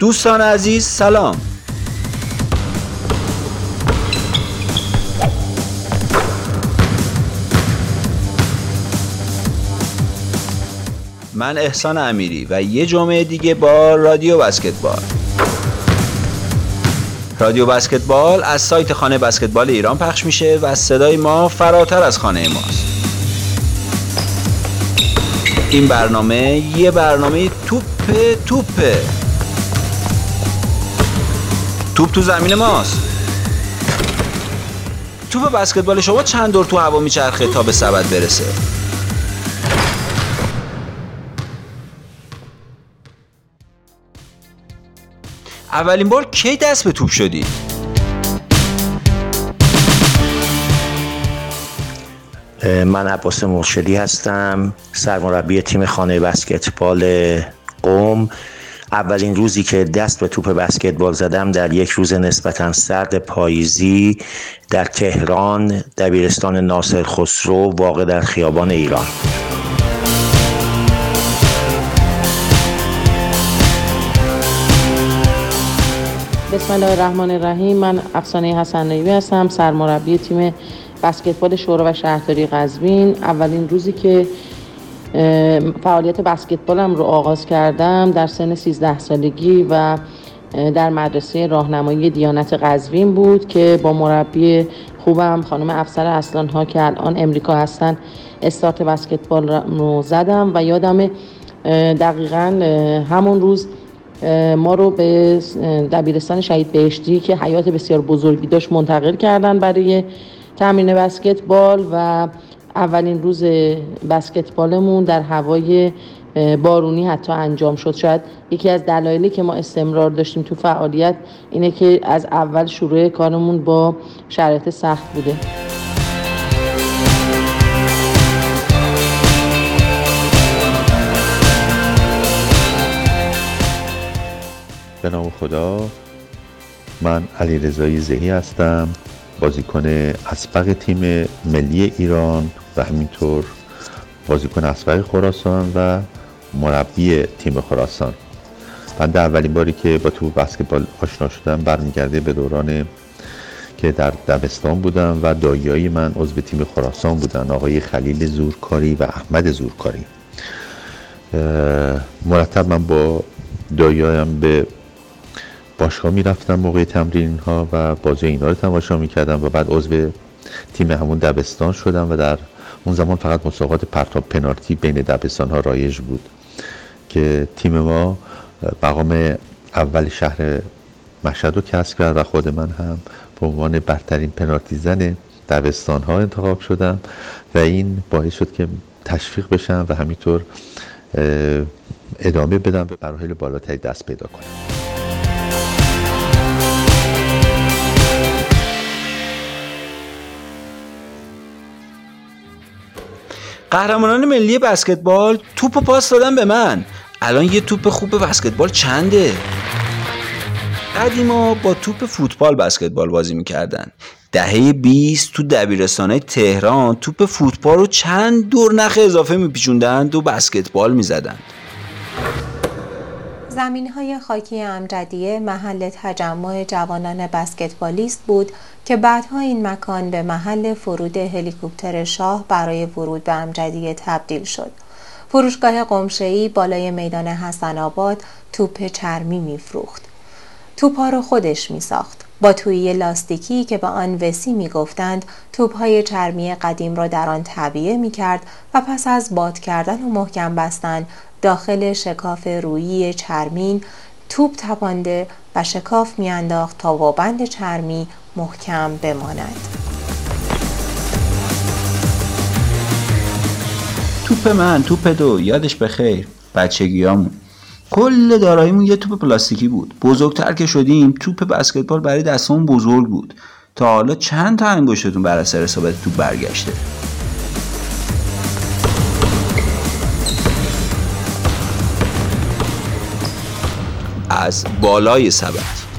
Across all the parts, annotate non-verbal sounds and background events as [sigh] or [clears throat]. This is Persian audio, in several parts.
دوستان عزیز سلام. من احسان امیری و یه جمعه دیگه با رادیو بسکتبال. رادیو بسکتبال از سایت خانه بسکتبال ایران پخش میشه و صدای ما فراتر از خانه ماست. این برنامه یه برنامه توپ توپه توپ تو زمین ماست. توپ بسکتبال شما چند دور تو هوا میچرخه تا به سبد برسه؟ اولین بار کی دست به توپ شدی؟ من عباس مرشدی هستم سرمربی تیم خانه بسکتبال قوم اولین روزی که دست به توپ بسکتبال زدم در یک روز نسبتا سرد پاییزی در تهران دبیرستان ناصر خسرو واقع در خیابان ایران. بسم الله الرحمن الرحیم. من افسانه حسن نایبی هستم سرمربی تیم بسکتبال شورا و شهرداری قزوین. اولین روزی که فعالیت بسکتبالم رو آغاز کردم در سن 13 سالگی و در مدرسه راهنمایی دیانت قزوین بود که با مربی خوبم خانم افسر اصلان ها که الان امریکا هستن استارت بسکتبال رو زدم و یادم دقیقا همون روز ما رو به دبیرستان شهید بهشتی که حیات بسیار بزرگی داشت منتقل کردن برای تمرین بسکتبال و اولین روز بسکتبالمون در هوای بارونی حتی انجام شد. شاید یکی از دلایلی که ما استمرار داشتیم تو فعالیت اینه که از اول شروع کارمون با شرایط سخت بوده. به نام خدا من علی رضایی زهی هستم بازیکن اسبق تیم ملی ایران. و همینطور بازیکن اسبق خراسان و مربی تیم خراسان. من در اولین باری که با تو بسکتبال آشنا شدم برمیگرده به دوران که در دبستان بودم و دایایی من عضو تیم خراسان بودن آقای خلیل زورکاری و احمد زورکاری. مرتب من با دایایم به باشگاه می‌رفتم موقع تمرین ها و بازی اینا رو تماشا می‌کردم و بعد عضو تیم همون دبستان شدم و در اون زمان فقط مسابقات پرتاب پنالتی بین دبستان ها رایج بود که تیم ما مقام اول شهر مشهد رو کسب کرد و خود من هم به عنوان برترین پنالتی زن دبستان ها انتخاب شدم و این باعث شد که تشویق بشم و همینطور ادامه بدم به مراحل بالاتری دست پیدا کنم. قهرمانان ملی بسکتبال توپ و پاس دادن به من. الان یه توپ خوب بسکتبال چنده؟ قدیما با توپ فوتبال بسکتبال بازی می‌کردن. دهه 20 تو دبیرستانه تهران توپ فوتبال رو چند دور نخ اضافه میپیچوندند و بسکتبال می‌زدند. زمین های خاکی امجدیه محل تجمع جوانان بسکتبالیست بود که بعدها این مکان به محل فرود هلیکوپتر شاه برای ورود به امجدیه تبدیل شد. فروشگاه قمشه‌ای بالای میدان حسن آباد توپ چرمی میفروخت. توپها رو خودش می ساخت. با تویی لاستیکی که به آن وسی می گفتند توپهای چرمی قدیم را در آن طبیعه می کرد و پس از باد کردن و محکم بستن داخل شکاف رویی چرمین توپ تپانده و شکاف میانداخت تا با بند چرمی محکم بماند. توپ من توپ دو یادش بخیر بچگیامون کل داراییمون یه توپ پلاستیکی بود. بزرگتر که شدیم توپ بسکتبال برای دستمون بزرگ بود. تا حالا چند تا انگشتتون بر اثر اصابت توپ برگشته؟ از بالای سبد.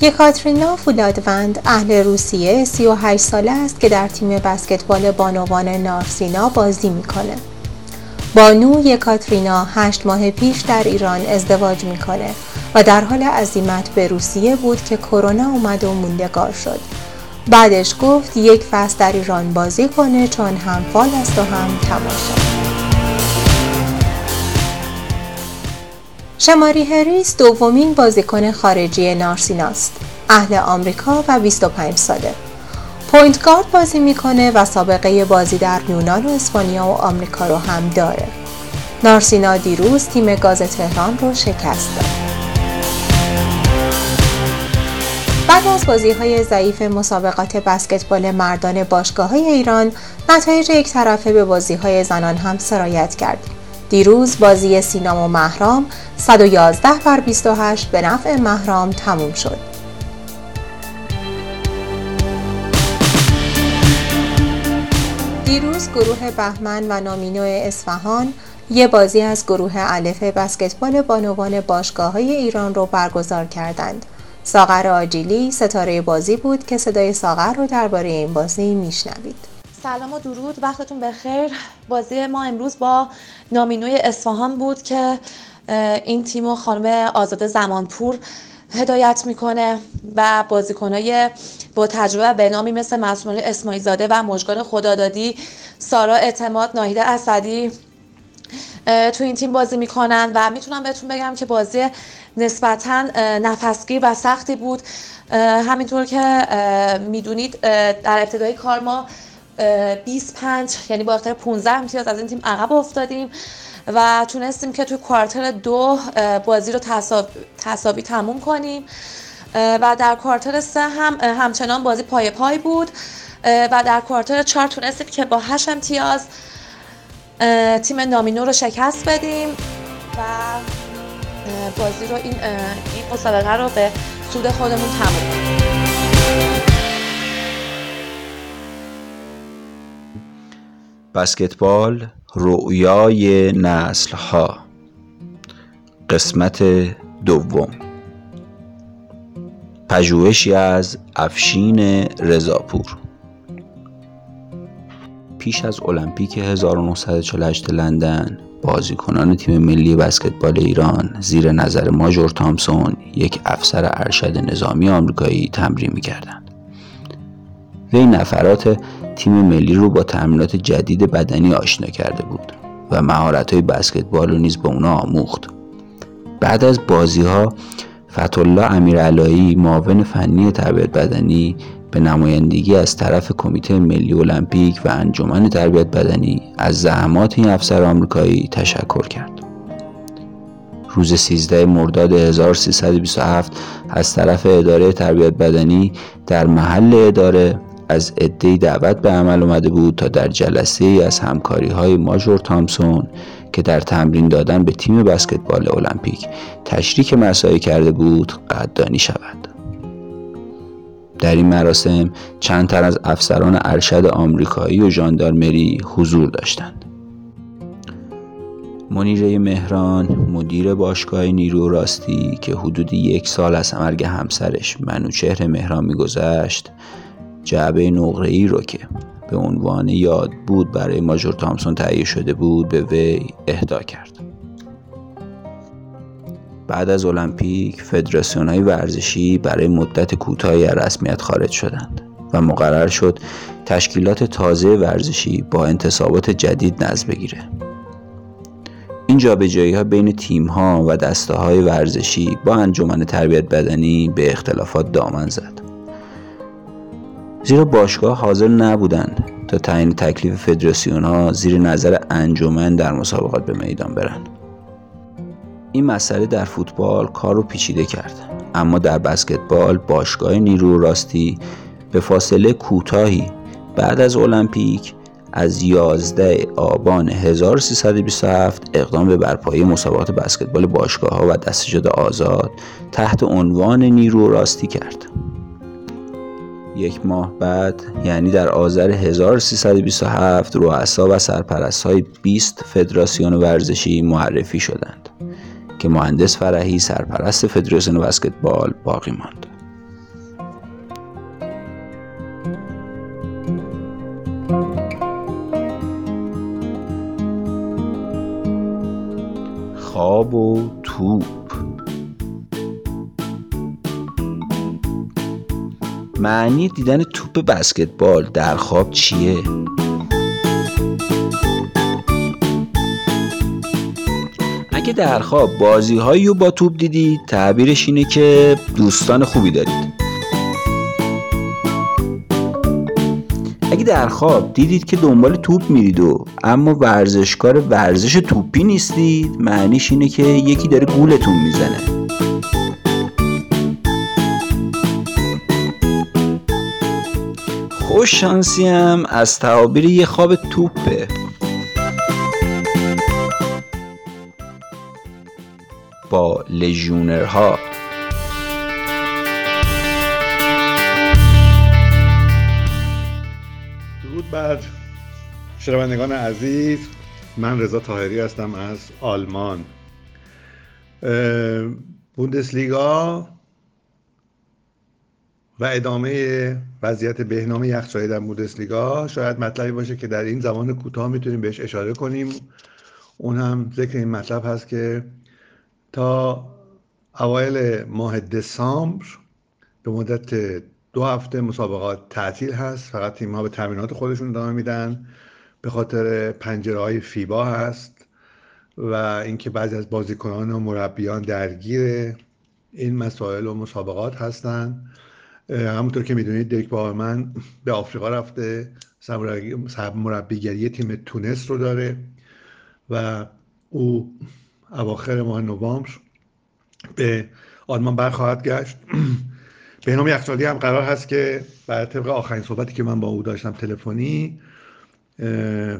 یکاترینا فولادوند اهل روسیه 38 ساله است که در تیم بسکتبال بانوان نارسینا بازی می‌کنه. بانو یکاترینا هشت ماه پیش در ایران ازدواج می‌کنه و در حال عزیمت به روسیه بود که کرونا اومد و موندگار شد. بعدش گفت یک فصل در ایران بازی کنه چون هم فال است و هم تماشا. شماری هریس دومین بازیکن خارجی نارسیناست اهل آمریکا و 25 ساله. point guard بازی می‌کنه و سابقه بازی در یونان و اسپانیا و آمریکا رو هم داره. نارسینا دیروز تیم گاز تهران رو شکست داد. بعد از بازی های ضعیف مسابقات بسکتبال مردان باشگاه های ایران نتایج یک طرفه به بازی های زنان هم سرایت کرد. دیروز بازی سینام و محرام 111 بر 28 به نفع محرام تموم شد دیروز گروه بهمن و نامینو اصفهان یه بازی از گروه الف بسکتبال بانوان باشگاه های ایران رو برگزار کردند. ساغر آجیلی ستاره بازی بود که صدای ساغر رو درباره این بازی میشنوید. سلام و درود. وقتتون بخیر. بازی ما امروز با نامینوی اصفهان بود که این تیم و خانم آزاده زمانپور هدایت می‌کنه و بازیکنای با تجربه به نامی مثل مسئول اسماعیل زاده و مژگان خدادادی سارا اعتماد ناهید اسدی تو این تیم بازی می‌کنن و می‌تونم بهتون بگم که بازی نسبتا نفسگیر و سختی بود. همینطور که می‌دونید در ابتدای کار ما 25 یعنی با اختلاف 15 امتیاز از این تیم عقب افتادیم و تونستیم که توی کوارتر دو بازی رو تصاوی تموم کنیم. و در کوارتر سه هم همچنان بازی پای پای بود. و در کوارتر چهار تونستیم که با هشت امتیاز تیم نامینو رو شکست بدیم و بازی رو این, این مسابقه رو به سود خودمون تموم کنیم. بسکتبال رؤیای نسل ها قسمت دوم. پژوهشی از افشین رضاپور. پیش از المپیک 1948 لندن بازیکنان تیم ملی بسکتبال ایران زیر نظر ماجور تامسون یک افسر ارشد نظامی آمریکایی تمرین می‌کردند. وی نفرات تیم ملی رو با تمرینات جدید بدنی آشنا کرده بود و مهارت های بسکتبال رو نیز به اونا آموخت. بعد از بازی ها فتولlah امیرعلایی معاون فنی تربیت بدنی به نمایندگی از طرف کمیته ملی المپیک و انجمن تربیت بدنی از زحمات این افسر آمریکایی تشکر کرد. روز 13 مرداد 1327 از طرف اداره تربیت بدنی در محل اداره از عدهای دعوت به عمل اومده بود تا در جلسه ای از همکاری های ماجور تامسون که در تمرین دادن به تیم بسکتبال المپیک تشریک مسایی کرده بود قدردانی شود. در این مراسم چند تن از افسران ارشد آمریکایی و ژاندارمری حضور داشتند. منیره مهران مدیر باشگاه نیرو راستی که حدود یک سال از مرگ همسرش منوچهر مهران میگذشت جعبه نقره ای رو که به عنوان یاد بود برای ماجور تامسون تهیه شده بود به وی اهدا کرد. بعد از المپیک فدراسیون های ورزشی برای مدت کوتاهی از رسمیت خارج شدند و مقرر شد تشکیلات تازه ورزشی با انتصابات جدید نظم بگیره. این جابجایی ها بین تیم ها و دسته های ورزشی با انجمن تربیت بدنی به اختلافات دامن زد. زیرا باشگاه حاضر نبودند تا تعیین تکلیف فدراسیون ها زیر نظر انجمن در مسابقات به میدان برند این مسئله در فوتبال کار رو پیچیده کرد اما در بسکتبال باشگاه نیرو راستی به فاصله کوتاهی بعد از المپیک از 11 آبان 1327 اقدام به برپایی مسابقات بسکتبال باشگاه ها و دستجات آزاد تحت عنوان نیرو راستی کرد. یک ماه بعد یعنی در آذر 1327 رؤسا و سرپرست های 20 فدراسیون ورزشی معرفی شدند. که مهندس فرحی سرپرست فدراسیون بسکتبال باقی ماند. خواب و توپ معنی دیدن توپ بسکتبال در خواب چیه؟ اگه در خواب بازی هایی رو با توپ دیدید تعبیرش اینه که دوستان خوبی دارید اگه در خواب دیدید که دنبال توپ میرید و اما ورزشکار ورزش توپی نیستید معنیش اینه که یکی داره گولتون می‌زنه خوش شانسی هم از تعابیر یه خواب توپه. با لژیونرها. درود بر شنوندگان عزیز. من رضا تاهری هستم از آلمان. بوندسلیگا و ادامه وضعیت بهنام یخچالی در بوندسلیگا شاید مطلبی باشه که در این زمان کوتاه می‌تونیم بهش اشاره کنیم. اون هم ذکر این مطلب هست که تا اوایل ماه دسامبر به مدت دو هفته مسابقات تعطیل هست. فقط تیم ها به تمرینات خودشون ادامه میدن. به خاطر پنجره های فیبا هست و اینکه بعضی از بازیکنان و مربیان درگیر این مسائل و مسابقات هستن. همونطور که می‌دونید دیک بارمن به آفریقا رفته مربیگری تیم تونس رو داره و او اواخر ماه نوامبر به آلمان برخواهد گشت. [clears throat] بهنام یخچالی هم قرار هست که بر طبق آخرین صحبتی که من با او داشتم تلفنی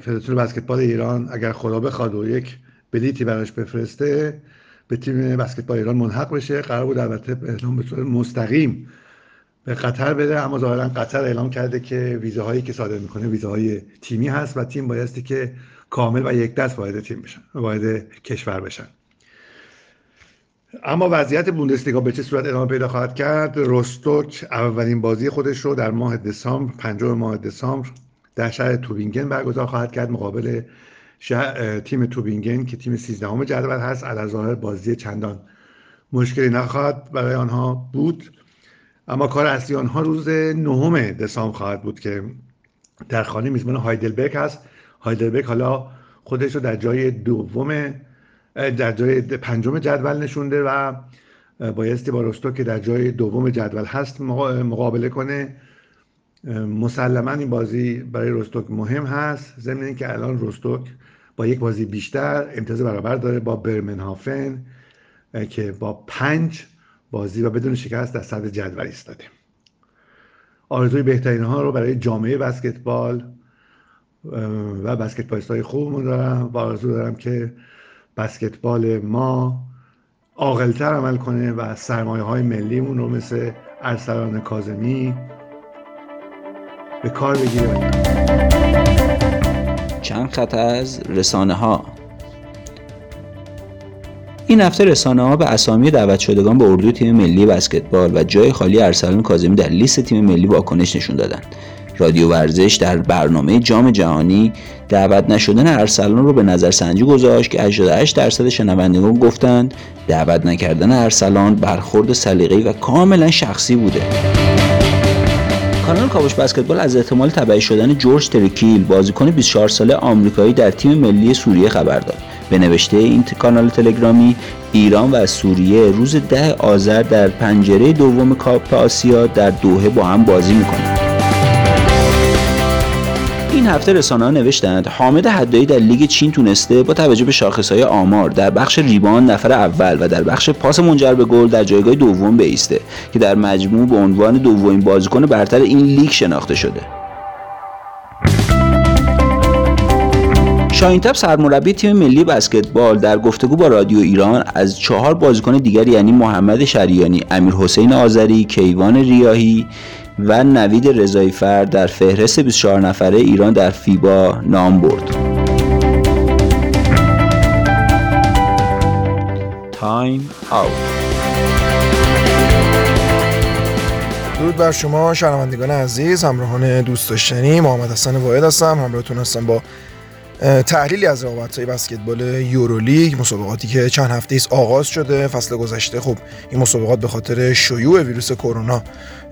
فدراسیون بسکتبال ایران اگر خدا بخواد و یک بلیتی براش بفرسته به تیم بسکتبال ایران منحق بشه. قرار بود البته به صورت مستقیم به قطر بده اما ظاهرا قطر اعلام کرده که ویزاهایی که صادر می‌کنه ویزاهای تیمی هست و تیم بایستی که کامل و یک دست وارد تیم بشن وارد کشور بشن. اما وضعیت بوندسلیگا به چه صورت ادامه پیدا خواهد کرد؟ روستوک اولین بازی خودش رو در ماه دسامبر پنجم ماه دسامبر در شهر توبینگن برگزار خواهد کرد. مقابل تیم توبینگن که تیم 13 جدول هست ظاهر بازی چندان مشکلی نخواهد برای آنها بود. اما کار اصلی آنها روز نهم دسامبر خواهد بود که در خانه میزبان هایدلبرگ هست. هایدلبرگ حالا خودش رو در جای دوم در جای پنجم جدول نشونده و بایستی با رستوک که در جای دوم جدول هست مقابله کنه. مسلما این بازی برای رستوک مهم هست. ضمن اینکه الان رستوک با یک بازی بیشتر امتیاز برابر داره با برمنهافن که با پنج بازی و بدون شکست در صدر جدول ایستاده. آرزوی بهترین ها رو برای جامعه بسکتبال و بسکتبالیست های خوبمون دارم و آرزو دارم که بسکتبال ما عاقلتر عمل کنه و سرمایه های ملیمون رو مثل ارسلان کازمی به کار بگیره. چند خط از رسانه ها این هفته رسانه ها به اسامی دعوت شدگان به اردو تیم ملی بسکتبال و جای خالی ارسلان کازمی در لیست تیم ملی واکنش نشون دادند رادیو ورزش در برنامه جام جهانی دعوت نشدن ارسلان رو به نظر سنجی گذاشت که 88 درصد شنوندگان گفتند دعوت نکردن ارسلان برخورد سلیقه‌ای و کاملا شخصی بوده. کانال کاوش بسکتبال از احتمال تبعی شدن جورج ترکیل بازیکن 24 ساله آمریکایی در تیم ملی سوریه خبر داد. به نوشته این کانال تلگرامی ایران و سوریه روز ده آذر در پنجره دوم کاپ آسیا در دوحه با هم بازی می‌کنند. این هفته رسانه ها نوشتند حامد حدایی در لیگ چین تونسته با توجه به های آمار در بخش ریبان نفر اول و در بخش پاس منجر به گل در جایگاه دوم بیسته که در مجموع به عنوان دومین بازیکن برتر این لیگ شناخته شده. شاینتب سرمربی تیم ملی بسکتبال در گفتگو با رادیو ایران از چهار بازیکن دیگر یعنی محمد شریانی، امیر حسین آذری، کیوان ریاهی و نوید رضایفر در فهرست 24 نفره ایران در فیبا نام برد. time out درود بر شما شنوندگان عزیز همراهان دوست داشتنی محمد حسن واحد هستم همراهتون هستم با تحلیلی از رقابت های بسکتبال یورولیگ مسابقاتی که چند هفته ایست آغاز شده. فصل گذشته خب این مسابقات به خاطر شیوع ویروس کرونا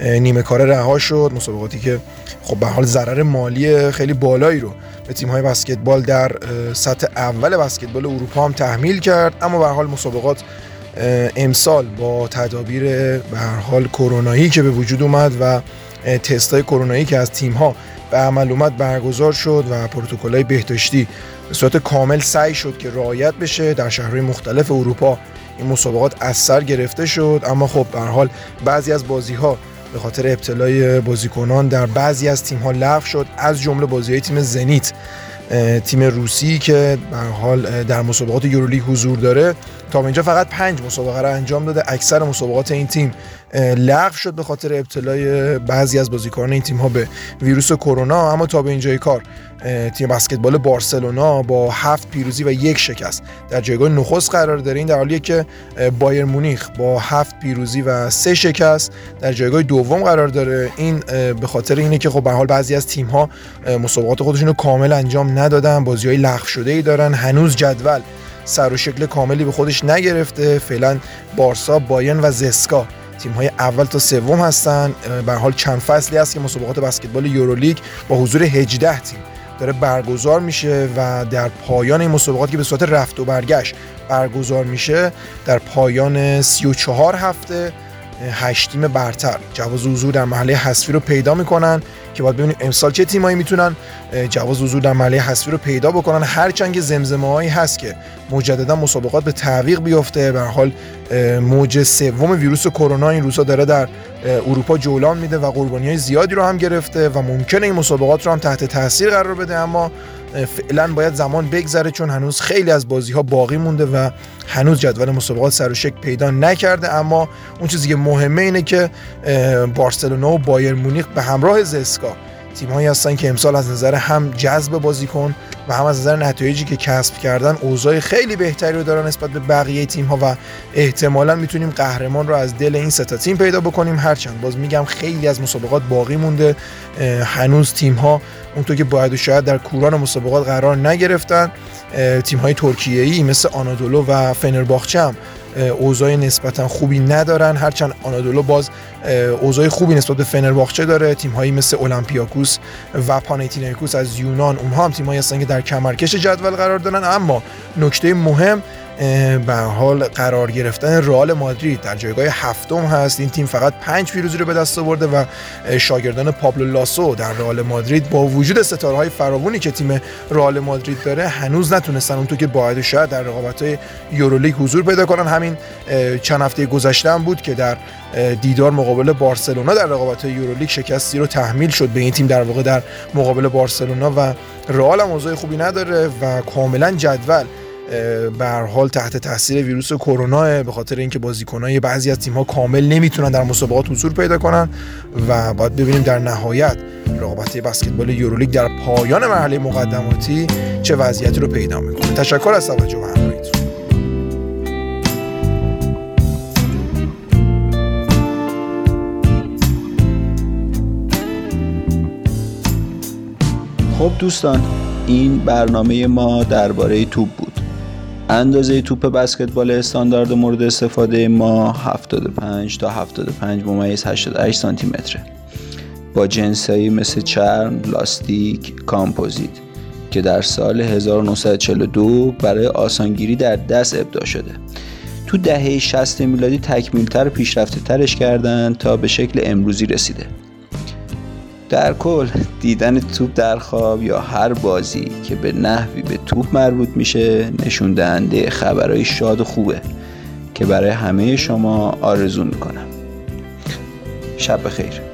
نیمه کار رها شد. مسابقاتی که خب به حال ضرر مالی خیلی بالایی رو به تیم های بسکتبال در سطح اول بسکتبال اروپا هم تحمیل کرد. اما به حال مسابقات امسال با تدابیر به هر حال کرونایی که به وجود اومد و تستای کرونایی که از تیم ها به عمل اومد برگزار شد و های بهداشتی. به صورت کامل سعی شد که رعایت بشه در شهرهای مختلف اروپا. این مسابقات از گرفته شد اما خب به حال بعضی از بازی ها به خاطر ابتلای بازیکنان در بعضی از تیم ها لغو شد از جمله بازی های تیم زنیت. تیم روسی که به حال در مسابقات یورولیگ حضور داره. تا اینجا فقط پنج مسابقه را انجام داده اکثر مسابقات این تیم لغو شد به خاطر ابتلای بعضی از بازیکنان این تیم ها به ویروس کرونا. اما تا به اینجای کار تیم بسکتبال بارسلونا با هفت پیروزی و یک شکست در جایگاه نخست قرار داره. این در حالیه که بایر مونیخ با هفت پیروزی و سه شکست در جایگاه دوم قرار داره. این به خاطر اینه که خب به حال بعضی از تیم ها مسابقات خودشون رو کامل انجام ندادن بازی های لغو شده ای دارن. هنوز جدول سر و شکل کاملی به خودش نگرفته. فعلا بارسا باین و زسکا تیم های اول تا سوم هستن. به حال چند فصلی است که مسابقات بسکتبال یورولیگ با حضور 18 تیم داره برگزار میشه و در پایان این مسابقات که به صورت رفت و برگشت برگزار میشه در پایان 34 هفته هشت تیم برتر. جواز حضور در محله حذفی رو پیدا می‌کنن که باید ببینیم امسال چه تیمایی می‌تونن جواز حضور در محله حذفی رو پیدا بکنن. هرچند که زمزمه هایی هست که مجددا مسابقات به تعویق بیفته به حال موج سوم ویروس کرونا این روزا داره در اروپا جولان میده و قربانی های زیادی رو هم گرفته و ممکنه این مسابقات رو هم تحت تاثیر قرار بده. اما فعلا باید زمان بگذره چون هنوز خیلی از بازی ها باقی مونده و هنوز جدول مسابقات سر و شکل پیدا نکرده. اما اون چیزی که مهمه اینه که بارسلونا و بایر مونیخ به همراه زسکا تیم هایی هستن که امسال از نظر هم جذب بازیکن و هم از نظر نتایجی که کسب کردن اوضاع خیلی بهتری رو دارن نسبت به بقیه تیم ها و احتمالا می‌تونیم قهرمان رو از دل این سه تیم پیدا بکنیم. هرچند باز میگم خیلی از مسابقات باقی مونده هنوز تیم ها اونطور که باید و شاید در کوران مسابقات قرار نگرفتن. تیم های ترکیه ای مثل آنادولو و فنرباخچه هم اوضاع نسبتا خوبی ندارن. هرچند آنادولو باز اوضاع خوبی نسبت به فنرباخچه داره. تیم هایی مثل اولمپیاکوس و پانیتینایکوس از یونان اونها هم تیم هایی هستن که در کمرکش جدول قرار دارن. اما نکته مهم به حال قرار گرفتن رئال مادرید در جایگاه هفتم هست. این تیم فقط پنج پیروزی رو به دست آورده و شاگردان پابلو لاسو در رئال مادرید با وجود ستاره های فراوانی که تیم رئال مادرید داره هنوز نتونستن اونطور که باید شاید در رقابت های یورولیگ حضور پیدا کنن. همین چند هفته گذشته هم بود که در دیدار مقابل بارسلونا در رقابت های یورولیگ شکستی رو تحمیل شد به این تیم. در واقع در مقابل بارسلونا و رئال هم خوبی نداره و کاملا جدول به حال تحت تاثیر ویروس کرونا به خاطر اینکه بازیکنای بعضی از تیم ها کامل نمی‌تونن در مسابقات حضور پیدا کنن و باید ببینیم در نهایت رقابت بسکتبال یورولیگ در پایان مرحله مقدماتی چه وضعیتی رو پیدا می‌کنه. تشکر از توجه و خب دوستان این برنامه ما درباره توپ اندازه توپ بسکتبال استاندارد مورد استفاده ما 75 تا 75 ممیز 88 سانتی متره با جنسایی مثل چرم، لاستیک، کامپوزیت که در سال 1942 برای آسانگیری در دست ابداع شده. تو دهه 60 میلادی تکمیلتر پیشرفته ترش کردن تا به شکل امروزی رسیده. در کل دیدن توپ در خواب یا هر بازی که به نحوی به توپ مربوط میشه نشون دهنده خبرهای شاد و خوبه که برای همه شما آرزو می‌کنم. شب بخیر.